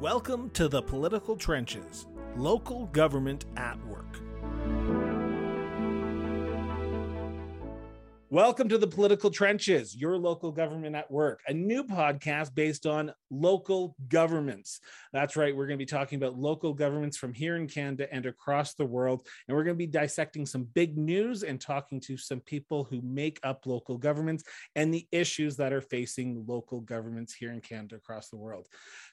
Welcome to the Political Trenches, local government at work. Welcome to the Political Trenches, your local government at work, a new podcast based on local governments. That's right, we're going to be talking about local governments from here in Canada and across the world. And we're going to be dissecting some big news and talking to some people who make up local governments and the issues that are facing local governments here in Canada across the world.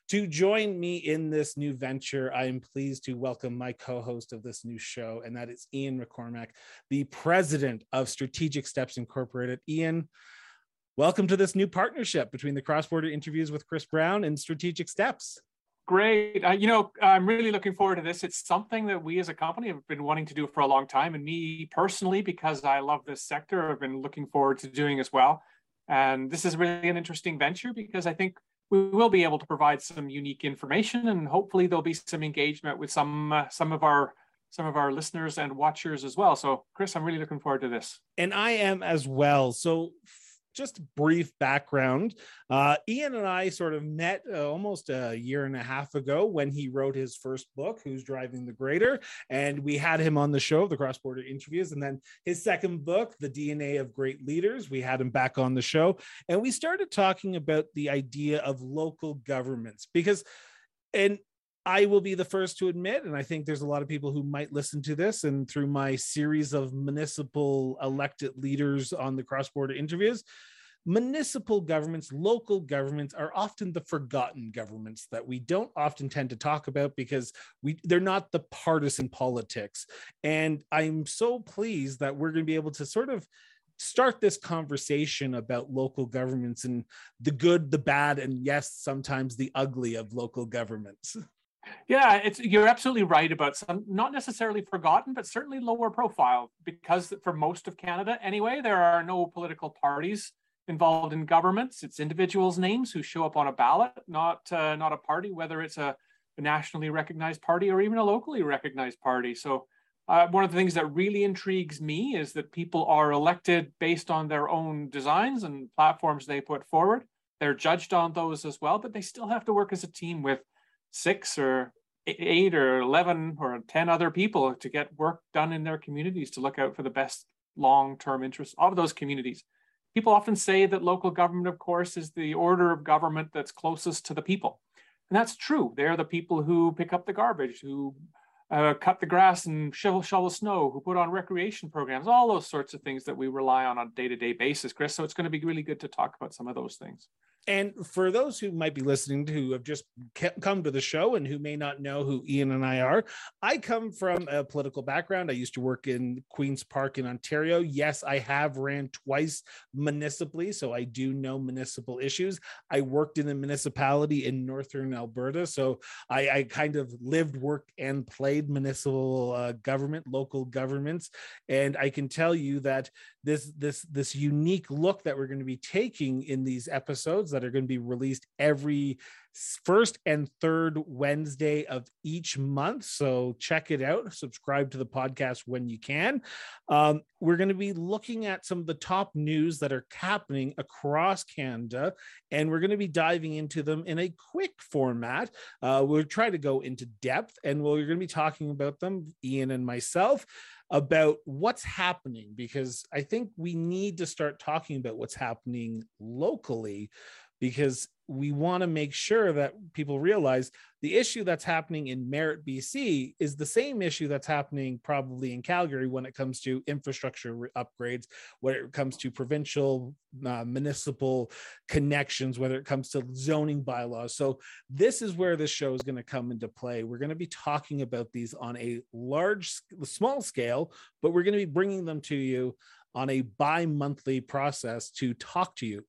To join me in this new venture, I am pleased to welcome my co host of this new show, and that is Ian McCormack, the president of Strategic Steps Incorporated. Ian, welcome to this new partnership between the cross border interviews with Chris Brown and Strategic Steps. Great. Uh, you know, I'm really looking forward to this. It's something that we as a company have been wanting to do for a long time. And me personally, because I love this sector, I've been looking forward to doing as well. And this is really an interesting venture because I think we will be able to provide some unique information and hopefully there'll be some engagement with some uh, some of our some of our listeners and watchers as well. So chris i'm really looking forward to this. And i am as well. So just brief background. Uh, ian and i sort of met uh, almost a year and a half ago when he wrote his first book who's driving the grader and we had him on the show the cross border interviews and then his second book the dna of great leaders we had him back on the show. And we started talking about the idea of local governments because and I will be the first to admit, and I think there's a lot of people who might listen to this, and through my series of municipal elected leaders on the cross border interviews, municipal governments, local governments are often the forgotten governments that we don't often tend to talk about because we they're not the partisan politics. And I'm so pleased that we're going to be able to sort of start this conversation about local governments and the good, the bad, and yes, sometimes the ugly of local governments. Yeah, it's you're absolutely right about some not necessarily forgotten, but certainly lower profile because for most of Canada anyway, there are no political parties involved in governments. It's individuals' names who show up on a ballot, not uh, not a party, whether it's a, a, nationally recognized party or even a locally recognized party. So. Uh, one of the things that really intrigues me is that people are elected based on their own designs and platforms they put forward. They're judged on those as well, but they still have to work as a team with six or eight or 11 or 10 other people to get work done in their communities to look out for the best long-term interests of those communities. People often say that local government, of course, is the order of government that's closest to the people. And that's true. They're the people who pick up the garbage, who uh, cut the grass and shovel, shovel snow, who put on recreation programs, all those sorts of things that we rely on on a day-to-day basis, Chris. So it's going to be really good to talk about some of those things. And for those who might be listening to who have just come to the show and who may not know who Ian and I are, I come from a political background. I used to work in Queen's Park in Ontario. Yes, I have ran twice municipally, so I do know municipal issues. I worked in a municipality in northern Alberta, so I, I kind of lived, worked, and played municipal uh, government, local governments, and I can tell you that this this this unique look that we're going to be taking in these episodes that are going to be released every first and third Wednesday of each month. So check it out. Subscribe to the podcast when you can. Um, we're going to be looking at some of the top news that are happening across Canada, and we're going to be diving into them in a quick format. Uh, we'll try to go into depth, and we're going to be talking about them, Ian and myself about what's happening because I think we need to start talking about what's happening locally because we want to make sure that people realize the issue that's happening in Merritt, BC is the same issue that's happening probably in Calgary when it comes to infrastructure upgrades, when it comes to provincial, uh, municipal connections, whether it comes to zoning bylaws. So, this is where this show is going to come into play. We're going to be talking about these on a large, small scale, but we're going to be bringing them to you on a bi monthly process to talk to you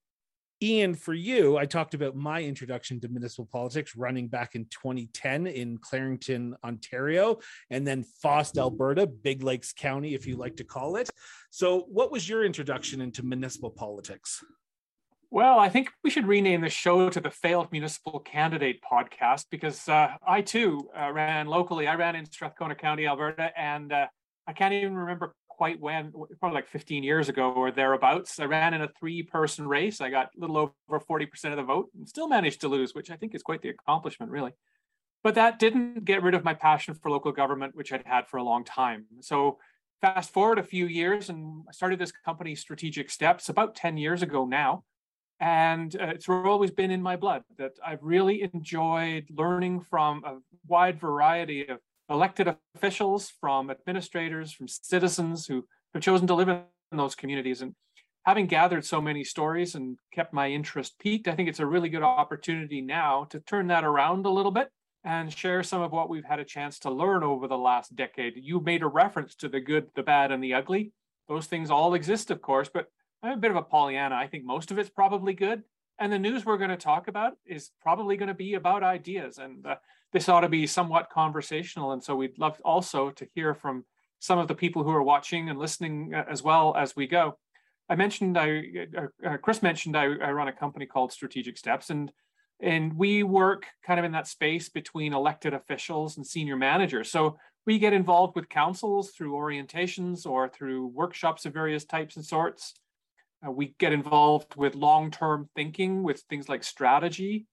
Ian, for you, I talked about my introduction to municipal politics running back in 2010 in Clarington, Ontario, and then Faust, Alberta, Big Lakes County, if you like to call it. So, what was your introduction into municipal politics? Well, I think we should rename the show to the Failed Municipal Candidate Podcast because uh, I too uh, ran locally. I ran in Strathcona County, Alberta, and uh, I can't even remember quite when, probably like 15 years ago or thereabouts. I ran in a three person race. I got a little over 40% of the vote and still managed to lose, which I think is quite the accomplishment, really. But that didn't get rid of my passion for local government, which I'd had for a long time. So fast forward a few years and I started this company, Strategic Steps, about 10 years ago now. And uh, it's always been in my blood that I've really enjoyed learning from a wide variety of elected officials, from administrators, from citizens who have chosen to live in those communities. And having gathered so many stories and kept my interest piqued, I think it's a really good opportunity now to turn that around a little bit and share some of what we've had a chance to learn over the last decade. You made a reference to the good, the bad, and the ugly. Those things all exist, of course, but I'm a bit of a Pollyanna. I think most of it's probably good. And the news we're going to talk about is probably going to be about ideas. And uh, this ought to be somewhat conversational. And so we'd love also to hear from some of the people who are watching and listening uh, as well as we go. I mentioned, I uh, uh, Chris mentioned I, I run a company called Strategic Steps, and and we work kind of in that space between elected officials and senior managers. So we get involved with councils through orientations or through workshops of various types and sorts. Uh, we get involved with long-term thinking with things like strategy.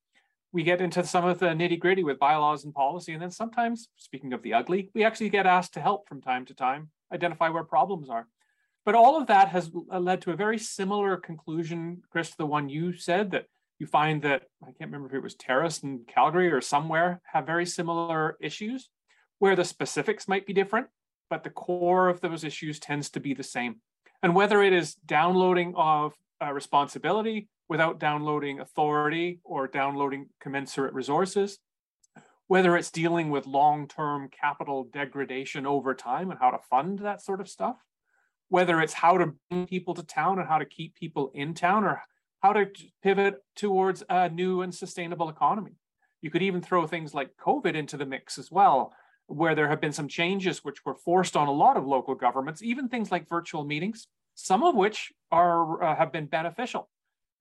We get into some of the nitty-gritty with bylaws and policy. And then sometimes, speaking of the ugly, we actually get asked to help from time to time, identify where problems are. But all of that has led to a very similar conclusion, Chris, to the one you said, that you find that, I can't remember if it was Terrace and Calgary or somewhere, have very similar issues where the specifics might be different, but the core of those issues tends to be the same. And whether it is downloading of uh, responsibility without downloading authority or downloading commensurate resources, whether it's dealing with long-term capital degradation over time and how to fund that sort of stuff, whether it's how to bring people to town and how to keep people in town or how to pivot towards a new and sustainable economy. You could even throw things like COVID into the mix as well, where there have been some changes which were forced on a lot of local governments, even things like virtual meetings, some of which are uh, have been beneficial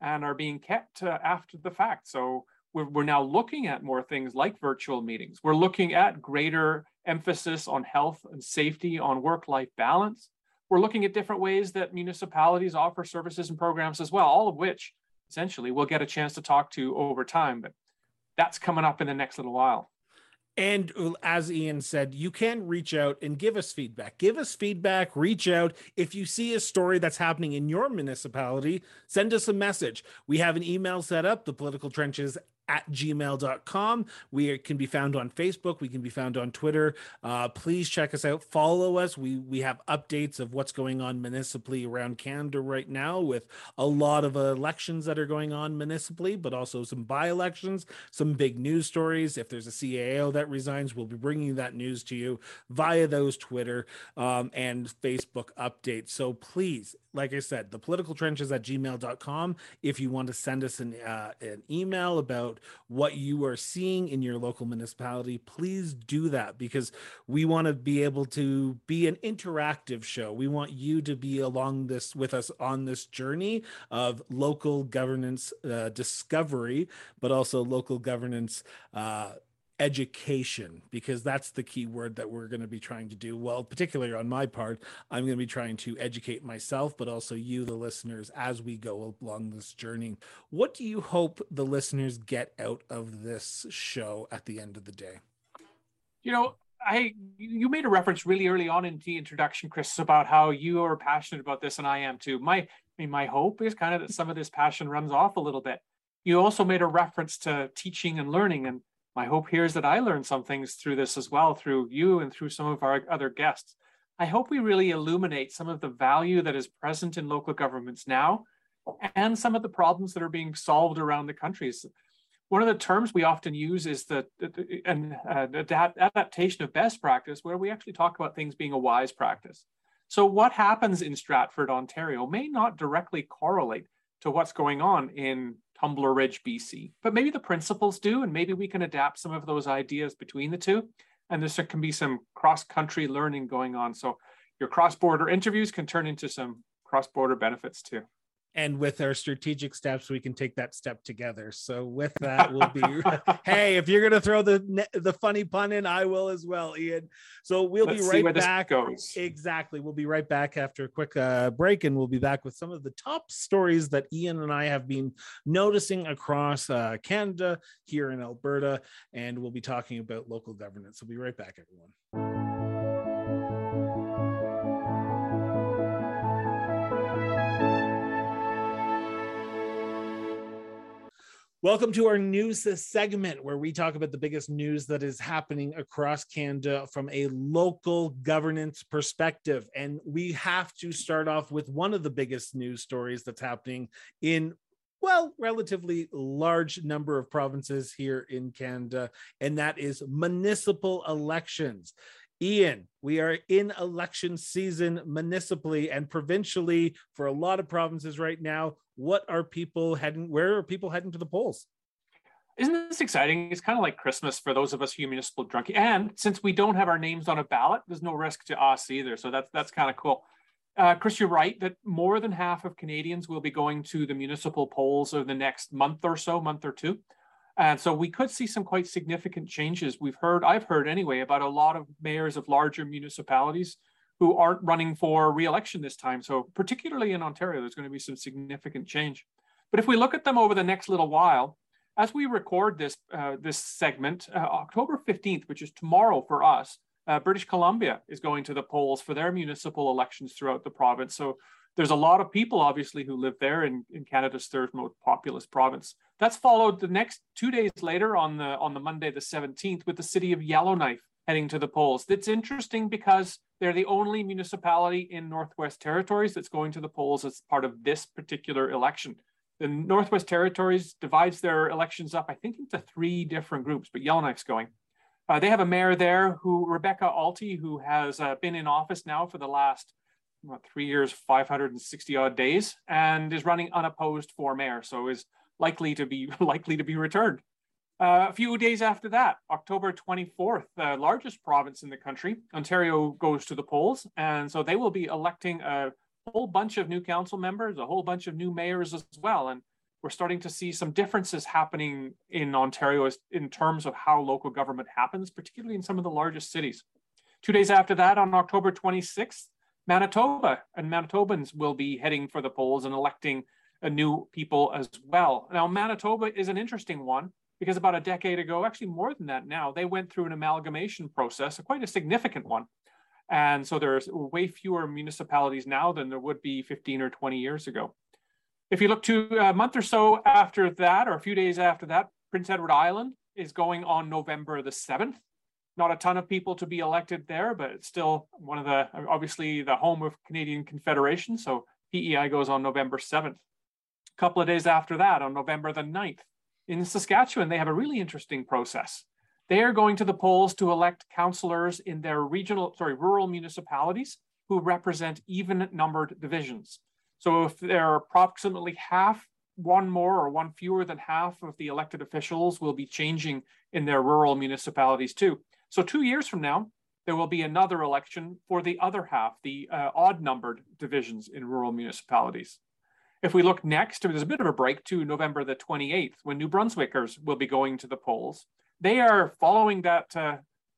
and are being kept uh, after the fact. So we're, we're now looking at more things like virtual meetings. We're looking at greater emphasis on health and safety, on work-life balance. We're looking at different ways that municipalities offer services and programs as well, all of which essentially we'll get a chance to talk to over time. But that's coming up in the next little while. And as Ian said, you can reach out and give us feedback. Give us feedback, reach out. If you see a story that's happening in your municipality, send us a message. We have an email set up, the political trenches at gmail.com. We can be found on Facebook. We can be found on Twitter. Uh, please check us out. Follow us. We we have updates of what's going on municipally around Canada right now with a lot of elections that are going on municipally, but also some by-elections, some big news stories. If there's a CAO that resigns, we'll be bringing that news to you via those Twitter um, and Facebook updates. So please, like I said, the political trenches at gmail.com. If you want to send us an, uh, an email about what you are seeing in your local municipality, please do that because we want to be able to be an interactive show. We want you to be along this with us on this journey of local governance uh, discovery, but also local governance. Uh, education because that's the key word that we're going to be trying to do well particularly on my part i'm going to be trying to educate myself but also you the listeners as we go along this journey what do you hope the listeners get out of this show at the end of the day you know I you made a reference really early on in the introduction, Chris, about how you are passionate about this, and I am too. My I mean, my hope is kind of that some of this passion runs off a little bit. You also made a reference to teaching and learning, and my hope here is that I learned some things through this as well, through you and through some of our other guests. I hope we really illuminate some of the value that is present in local governments now and some of the problems that are being solved around the countries. One of the terms we often use is the, an uh, adaptation of best practice, where we actually talk about things being a wise practice. So what happens in Stratford, Ontario may not directly correlate to what's going on in Tumbler Ridge, BC. But maybe the principles do, and maybe we can adapt some of those ideas between the two. And there can be some cross-country learning going on. So your cross-border interviews can turn into some cross-border benefits too. And with our strategic steps we can take that step together. So with that we'll be hey if you're gonna throw the the funny pun in i will as well ian. So we'll Let's be right back exactly. We'll be right back after a quick uh, break and we'll be back with some of the top stories that ian and i have been noticing across uh, canada here in alberta and we'll be talking about local governance. So we'll be right back everyone Welcome to our news segment where we talk about the biggest news that is happening across Canada from a local governance perspective. And we have to start off with one of the biggest news stories that's happening in well, relatively large number of provinces here in Canada, and that is municipal elections. Ian, we are in election season municipally and provincially for a lot of provinces right now. What are people heading? Where are people heading to the polls? Isn't this exciting? It's kind of like Christmas for those of us who are municipal drunkie. And since we don't have our names on a ballot, there's no risk to us either. So that's that's kind of cool. Uh, Chris, you're right that more than half of Canadians will be going to the municipal polls over the next month or so, month or two. And so we could see some quite significant changes. We've heard, I've heard anyway, about a lot of mayors of larger municipalities who aren't running for re-election this time. So particularly in Ontario, there's going to be some significant change. But if we look at them over the next little while, as we record this uh, this segment, uh, October 15th, which is tomorrow for us, uh, British Columbia is going to the polls for their municipal elections throughout the province. So there's a lot of people, obviously, who live there in, in Canada's third most populous province. That's followed the next two days later on the on the Monday the 17th with the city of Yellowknife heading to the polls. It's interesting because they're the only municipality in Northwest Territories that's going to the polls as part of this particular election. The Northwest Territories divides their elections up, I think, into three different groups, but Yellowknife's going. Uh, they have a mayor there who, Rebecca Alty, who has uh, been in office now for the last what, three years, 560 odd days, and is running unopposed for mayor, so is likely to be likely to be returned. Uh, a few days after that, October 24th, the largest province in the country, Ontario goes to the polls, and so they will be electing a whole bunch of new council members, a whole bunch of new mayors as well, and we're starting to see some differences happening in Ontario in terms of how local government happens, particularly in some of the largest cities. Two days after that, on October 26th, Manitoba and Manitobans will be heading for the polls and electing a new people as well. Now, Manitoba is an interesting one because about a decade ago, actually more than that now, they went through an amalgamation process, quite a significant one. And so there's way fewer municipalities now than there would be 15 or 20 years ago. If you look to uh, a month or so after that, or a few days after that, Prince Edward Island is going on November the 7th not a ton of people to be elected there, but it's still one of the obviously the home of Canadian Confederation. So PEI goes on November 7th. A couple of days after that, on November the 9th, in Saskatchewan, they have a really interesting process. They are going to the polls to elect councillors in their regional, sorry, rural municipalities who represent even numbered divisions. So if there are approximately half, one more or one fewer than half of the elected officials will be changing in their rural municipalities too. So two years from now, there will be another election for the other half, the uh, odd numbered divisions in rural municipalities. If we look next, there's a bit of a break to November the 28th when New Brunswickers will be going to the polls. They are following that uh,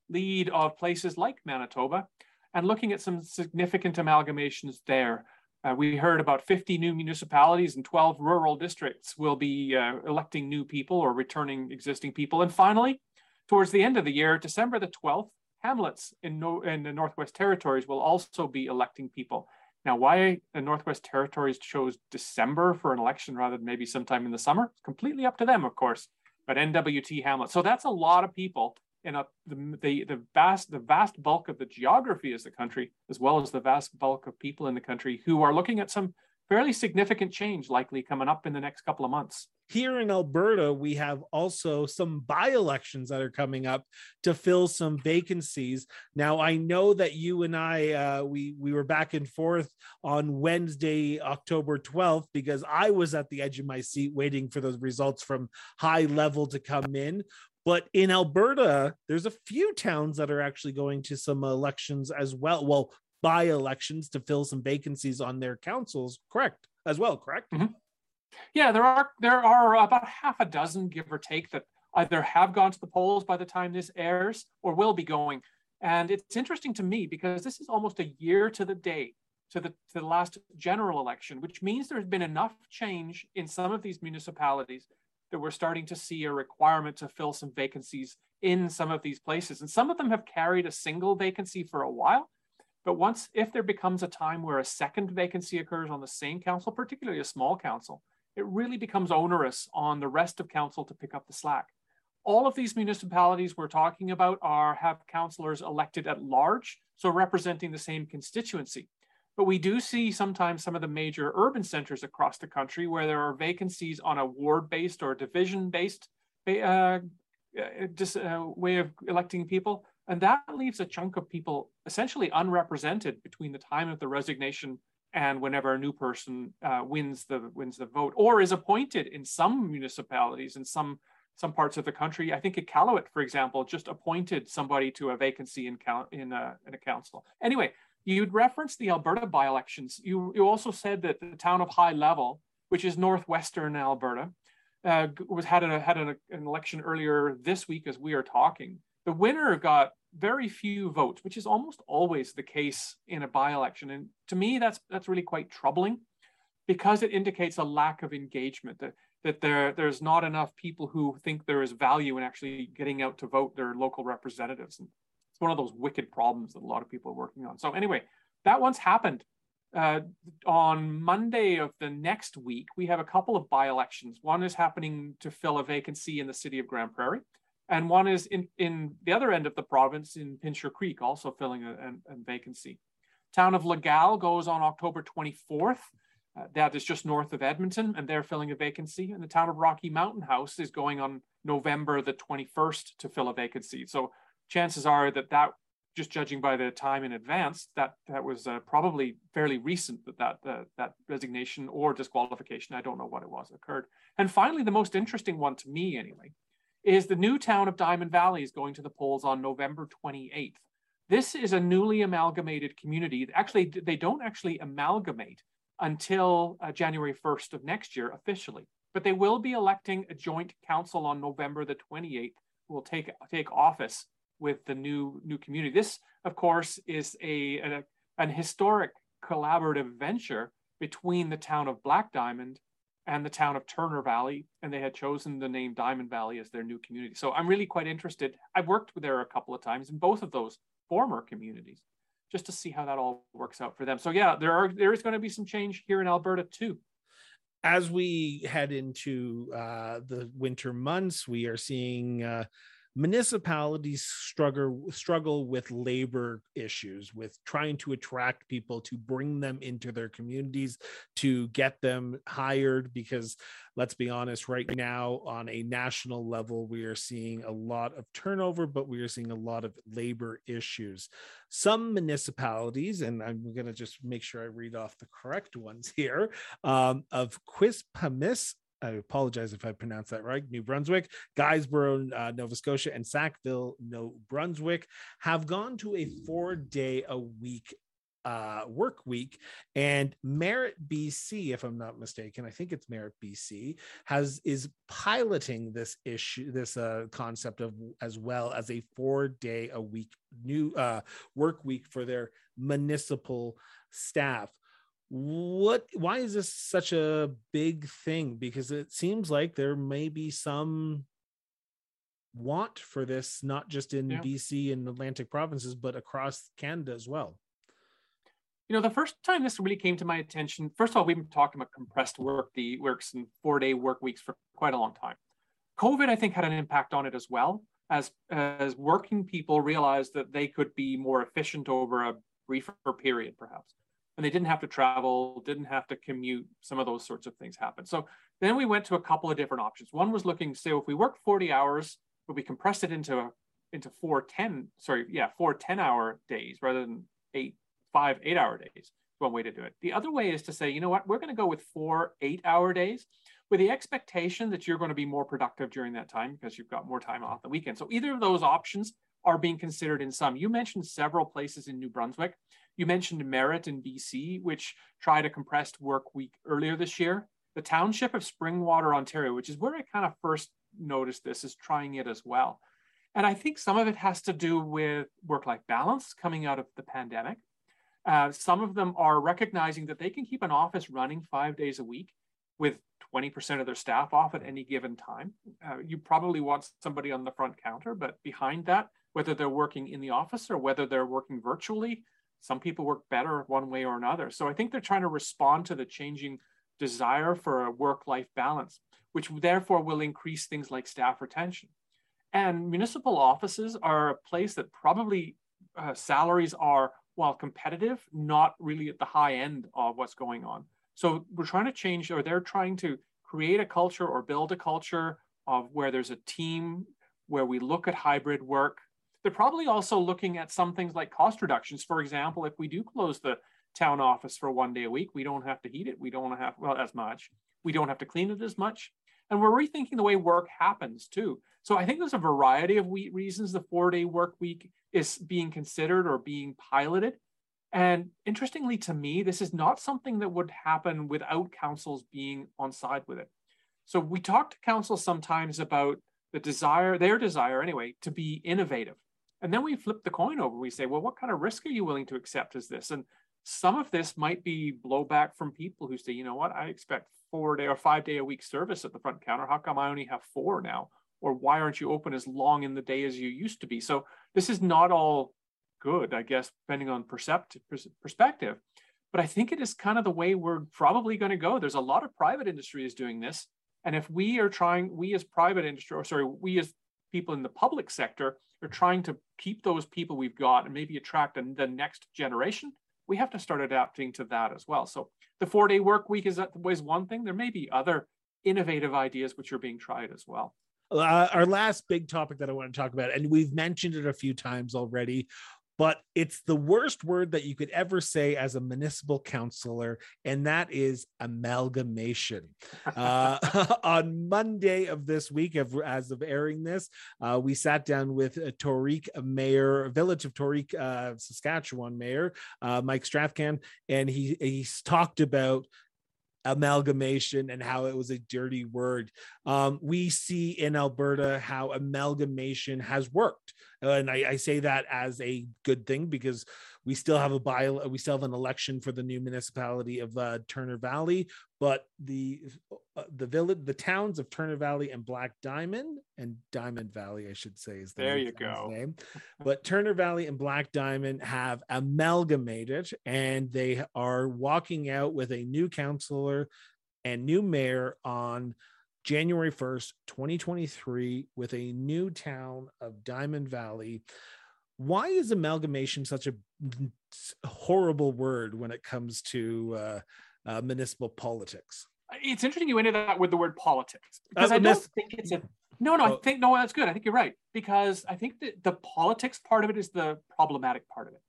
lead of places like Manitoba and looking at some significant amalgamations there. Uh, we heard about 50 new municipalities and 12 rural districts will be uh, electing new people or returning existing people. And finally, Towards the end of the year, December the 12th, hamlets in, no, in the Northwest Territories will also be electing people. Now, why the Northwest Territories chose December for an election rather than maybe sometime in the summer, it's completely up to them, of course. But NWT Hamlet, so that's a lot of people in a, the, the, the vast the vast bulk of the geography of the country, as well as the vast bulk of people in the country who are looking at some fairly significant change likely coming up in the next couple of months. Here in Alberta, we have also some by elections that are coming up to fill some vacancies. Now, I know that you and I, uh, we we were back and forth on Wednesday, October 12th, because I was at the edge of my seat waiting for those results from high level to come in. But in Alberta, there's a few towns that are actually going to some elections as well. Well, by elections to fill some vacancies on their councils, correct? as well, correct? Mm-hmm. Yeah, there are there are about half a dozen, give or take, that either have gone to the polls by the time this airs or will be going. And it's interesting to me because this is almost a year to the day to the, to the last general election, which means there's been enough change in some of these municipalities that we're starting to see a requirement to fill some vacancies in some of these places. And some of them have carried a single vacancy for a while. But once, if there becomes a time where a second vacancy occurs on the same council, particularly a small council, it really becomes onerous on the rest of council to pick up the slack. All of these municipalities we're talking about are have councillors elected at large, so representing the same constituency. But we do see sometimes some of the major urban centers across the country where there are vacancies on a ward-based or division-based uh, just uh, way of electing people. And that leaves a chunk of people essentially unrepresented between the time of the resignation and whenever a new person uh, wins the wins the vote or is appointed in some municipalities in some some parts of the country. I think Iqaluit, for example, just appointed somebody to a vacancy in in a, in a council. Anyway, you'd referenced the Alberta by-elections. You you also said that the town of High Level, which is northwestern Alberta, uh, was had a, had an, an election earlier this week as we are talking. The winner got very few votes, which is almost always the case in a by-election. And to me, that's that's really quite troubling because it indicates a lack of engagement, that, that there, there's not enough people who think there is value in actually getting out to vote their local representatives. And it's one of those wicked problems that a lot of people are working on. So anyway, that once happened. Uh, on Monday of the next week, we have a couple of by-elections. One is happening to fill a vacancy in the city of Grande Prairie and one is in, in the other end of the province in Pincher Creek, also filling a, a, a vacancy. Town of Legal goes on October 24th. Uh, that is just north of Edmonton, and they're filling a vacancy. And the town of Rocky Mountain House is going on November the 21st to fill a vacancy. So chances are that that, just judging by the time in advance, that that was uh, probably fairly recent that that uh, that resignation or disqualification, I don't know what it was, occurred. And finally, the most interesting one to me, anyway, is the new town of Diamond Valley is going to the polls on November 28th. This is a newly amalgamated community. Actually, they don't actually amalgamate until uh, January 1st of next year officially, but they will be electing a joint council on November the 28th who will take, take office with the new, new community. This, of course, is a, a an historic collaborative venture between the town of Black Diamond and the town of Turner Valley, and they had chosen the name Diamond Valley as their new community. So I'm really quite interested. I've worked with there a couple of times in both of those former communities, just to see how that all works out for them. So yeah, there are there is going to be some change here in Alberta too. As we head into uh, the winter months, we are seeing. Uh, municipalities struggle struggle with labor issues with trying to attract people to bring them into their communities to get them hired because let's be honest right now on a national level we are seeing a lot of turnover but we are seeing a lot of labor issues. Some municipalities and i'm going to just make sure i read off the correct ones here um, of quispamsis I apologize if I pronounced that right. New Brunswick, Guysborough, uh, Nova Scotia, and Sackville, New Brunswick have gone to a four day a week uh, work week. And Merritt BC, if I'm not mistaken, I think it's Merritt BC, has is piloting this issue, this uh, concept of as well as a four day a week new uh, work week for their municipal staff what why is this such a big thing? Because it seems like there may be some want for this not just in yeah. BC and Atlantic provinces but across Canada as well. You know the first time this really came to my attention first of all we've been talking about compressed work the works and four day work weeks for quite a long time. Covid i think had an impact on it as well as as working people realized that they could be more efficient over a briefer period perhaps and they didn't have to travel, didn't have to commute. Some of those sorts of things happened. So then we went to a couple of different options. One was looking, say, if we work 40 hours, but we compressed it into into four 10, sorry, yeah, four 10 hour days rather than eight, five, eight hour days. One way to do it. The other way is to say, you know what, we're going to go with four eight hour days with the expectation that you're going to be more productive during that time because you've got more time off the weekend. So either of those options are being considered in some. You mentioned several places in New Brunswick. You mentioned Merritt in BC, which tried a compressed work week earlier this year. The township of Springwater, Ontario, which is where I kind of first noticed this, is trying it as well. And I think some of it has to do with work life balance coming out of the pandemic. Uh, some of them are recognizing that they can keep an office running five days a week with 20% of their staff off at any given time. Uh, you probably want somebody on the front counter, but behind that, whether they're working in the office or whether they're working virtually, some people work better one way or another. So I think they're trying to respond to the changing desire for a work life balance, which therefore will increase things like staff retention. And municipal offices are a place that probably uh, salaries are, while competitive, not really at the high end of what's going on. So we're trying to change, or they're trying to create a culture or build a culture of where there's a team where we look at hybrid work. They're probably also looking at some things like cost reductions. For example, if we do close the town office for one day a week, we don't have to heat it. We don't have, well, as much. We don't have to clean it as much. And we're rethinking the way work happens too. So I think there's a variety of reasons the four day work week is being considered or being piloted. And interestingly to me, this is not something that would happen without councils being on side with it. So we talk to councils sometimes about the desire, their desire anyway, to be innovative. And then we flip the coin over. We say, well, what kind of risk are you willing to accept as this? And some of this might be blowback from people who say, you know what, I expect four day or five day a week service at the front counter. How come I only have four now? Or why aren't you open as long in the day as you used to be? So this is not all good, I guess, depending on perceptive perspective. But I think it is kind of the way we're probably going to go. There's a lot of private industry is doing this. And if we are trying, we as private industry, or sorry, we as people in the public sector are trying to keep those people we've got and maybe attract the next generation, we have to start adapting to that as well. So the four day work week is, is one thing. There may be other innovative ideas which are being tried as well. Uh, our last big topic that I want to talk about, and we've mentioned it a few times already, but it's the worst word that you could ever say as a municipal councilor, and that is amalgamation. Uh, on Monday of this week, as of airing this, uh, we sat down with uh, Torquay Mayor, Village of Torquay, uh, Saskatchewan Mayor uh, Mike Strathcan, and he he's talked about amalgamation and how it was a dirty word. Um, we see in Alberta how amalgamation has worked. And I, I, say that as a good thing because we still have a by we still have an election for the new municipality of uh, Turner Valley, but the uh, the village the towns of Turner Valley and Black Diamond and Diamond Valley I should say is the there you go name. but Turner Valley and Black Diamond have amalgamated and they are walking out with a new councilor and new mayor on January 1st, 2023, with a new town of Diamond Valley why is amalgamation such a horrible word when it comes to uh, uh, municipal politics? It's interesting you ended that with the word politics because uh, I don't think it's a no, no. I oh. think no. That's good. I think you're right because I think that the politics part of it is the problematic part of it.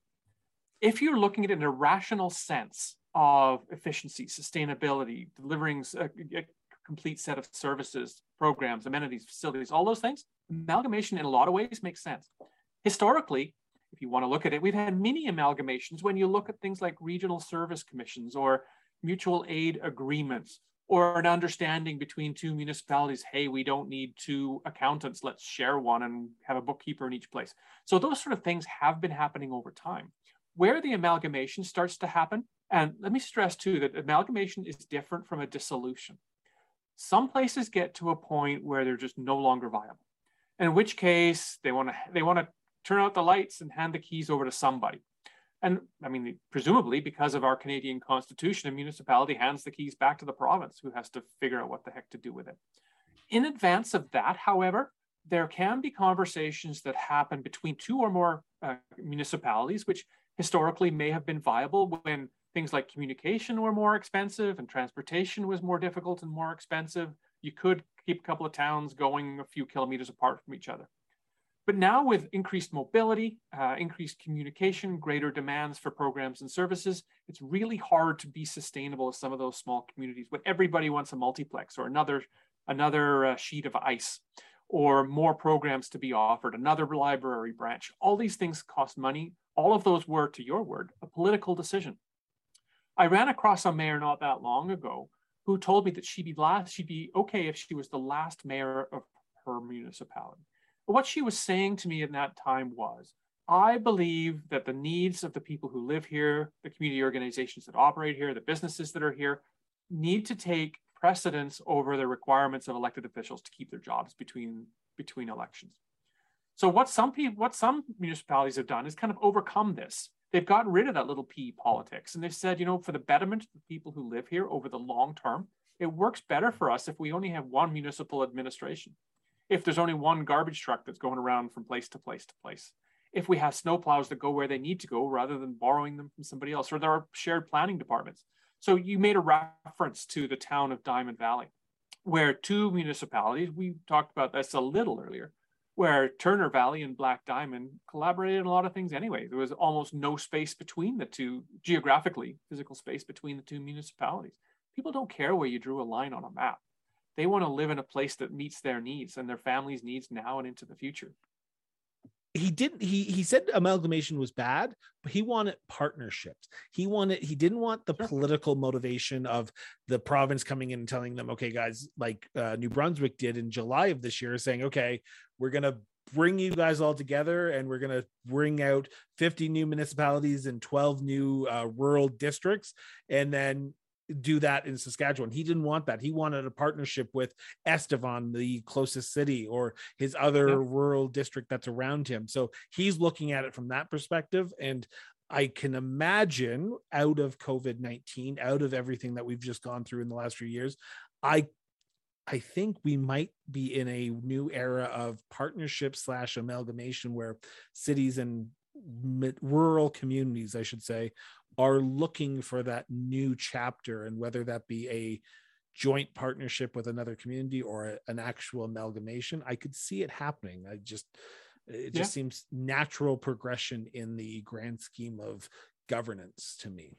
If you're looking at it in a rational sense of efficiency, sustainability, delivering a, a complete set of services, programs, amenities, facilities, all those things, amalgamation in a lot of ways makes sense. Historically, if you want to look at it, we've had many amalgamations when you look at things like regional service commissions or mutual aid agreements or an understanding between two municipalities hey we don't need two accountants let's share one and have a bookkeeper in each place. So those sort of things have been happening over time. Where the amalgamation starts to happen and let me stress too that amalgamation is different from a dissolution some places get to a point where they're just no longer viable in which case they want to they want to turn out the lights and hand the keys over to somebody. And I mean, presumably because of our Canadian constitution, a municipality hands the keys back to the province who has to figure out what the heck to do with it. In advance of that, however, there can be conversations that happen between two or more uh, municipalities, which historically may have been viable when things like communication were more expensive and transportation was more difficult and more expensive. You could keep a couple of towns going a few kilometers apart from each other. But now with increased mobility, uh, increased communication, greater demands for programs and services, it's really hard to be sustainable as some of those small communities when everybody wants a multiplex or another, another uh, sheet of ice or more programs to be offered, another library branch. All these things cost money. All of those were, to your word, a political decision. I ran across a mayor not that long ago who told me that she'd be last, she'd be okay if she was the last mayor of her municipality. But what she was saying to me in that time was, I believe that the needs of the people who live here, the community organizations that operate here, the businesses that are here, need to take precedence over the requirements of elected officials to keep their jobs between between elections. So what some people, what some municipalities have done is kind of overcome this. They've gotten rid of that little p politics, and they've said, you know, for the betterment of the people who live here over the long term, it works better for us if we only have one municipal administration. If there's only one garbage truck that's going around from place to place to place, if we have snowplows that go where they need to go rather than borrowing them from somebody else, or there are shared planning departments. So you made a reference to the town of Diamond Valley, where two municipalities, we talked about this a little earlier, where Turner Valley and Black Diamond collaborated in a lot of things anyway. There was almost no space between the two, geographically, physical space between the two municipalities. People don't care where you drew a line on a map. They want to live in a place that meets their needs and their families' needs now and into the future he didn't he he said amalgamation was bad but he wanted partnerships. He wanted he didn't want the political motivation of the province coming in and telling them okay guys like uh, new brunswick did in july of this year saying okay we're going to bring you guys all together and we're going to bring out 50 new municipalities and 12 new uh, rural districts and then do that in Saskatchewan. He didn't want that. He wanted a partnership with Estevan, the closest city, or his other yeah. rural district that's around him. So he's looking at it from that perspective. And I can imagine out of COVID 19, out of everything that we've just gone through in the last few years, I I think we might be in a new era of partnership slash amalgamation where cities and rural communities, I should say, are looking for that new chapter and whether that be a joint partnership with another community or a, an actual amalgamation i could see it happening. I just it just yeah. seems natural progression in the grand scheme of governance to me.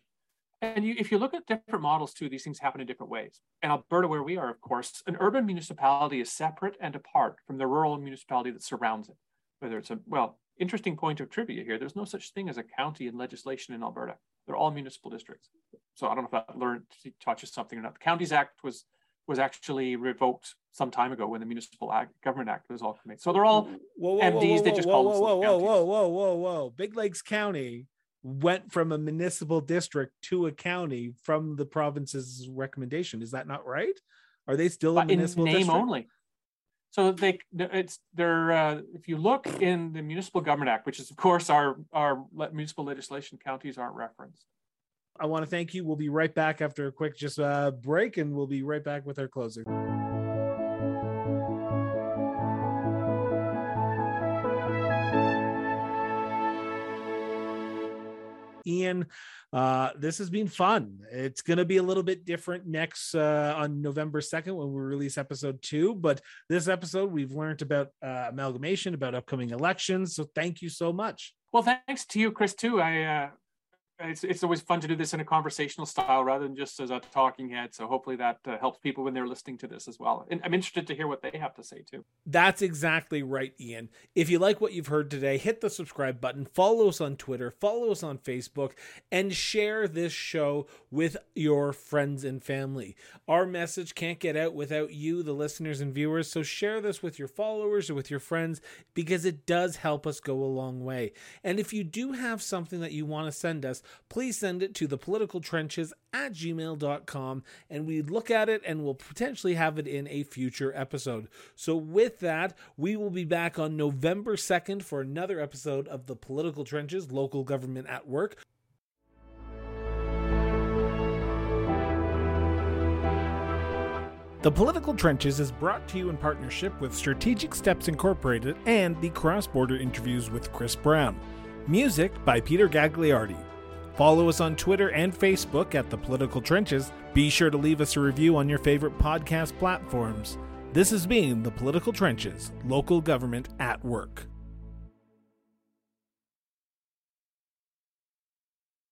And you, if you look at different models too these things happen in different ways. In alberta where we are of course an urban municipality is separate and apart from the rural municipality that surrounds it. Whether it's a well interesting point of trivia here there's no such thing as a county in legislation in alberta they're all municipal districts. So I don't know if that learned you something or not. The Counties Act was was actually revoked some time ago when the Municipal Act, Government Act was all made. So they're all whoa, whoa, MDs. Whoa, they just call whoa, whoa, whoa, whoa, whoa, whoa, whoa. Big Lakes County went from a municipal district to a county from the province's recommendation. Is that not right? Are they still a municipal in name district? only? So they, it's they're uh, if you look in the Municipal Government Act, which is of course our our municipal legislation, counties aren't referenced. I want to thank you. We'll be right back after a quick just uh, break, and we'll be right back with our closer. Ian. Uh, this has been fun. It's going to be a little bit different next uh, on November 2nd when we release episode two. But this episode, we've learned about uh, amalgamation, about upcoming elections. So thank you so much. Well, thanks to you, Chris, too. I uh, it's it's always fun to do this in a conversational style rather than just as a talking head. So hopefully that uh, helps people when they're listening to this as well. And I'm interested to hear what they have to say too. That's exactly right, Ian. If you like what you've heard today, hit the subscribe button, follow us on Twitter, follow us on Facebook, and share this show with your friends and family. Our message can't get out without you, the listeners and viewers. So share this with your followers or with your friends because it does help us go a long way. And if you do have something that you want to send us, please send it to the political trenches at gmail.com and we look at it and we'll potentially have it in a future episode. So, with that, we will be back on November 2nd for another episode of the Political Trenches Local Government at Work. The Political Trenches is brought to you in partnership with Strategic Steps Incorporated and the Cross Border Interviews with Chris Brown. Music by Peter Gagliardi. Follow us on Twitter and Facebook at The Political Trenches. Be sure to leave us a review on your favorite podcast platforms. This has been The Political Trenches, local government at work.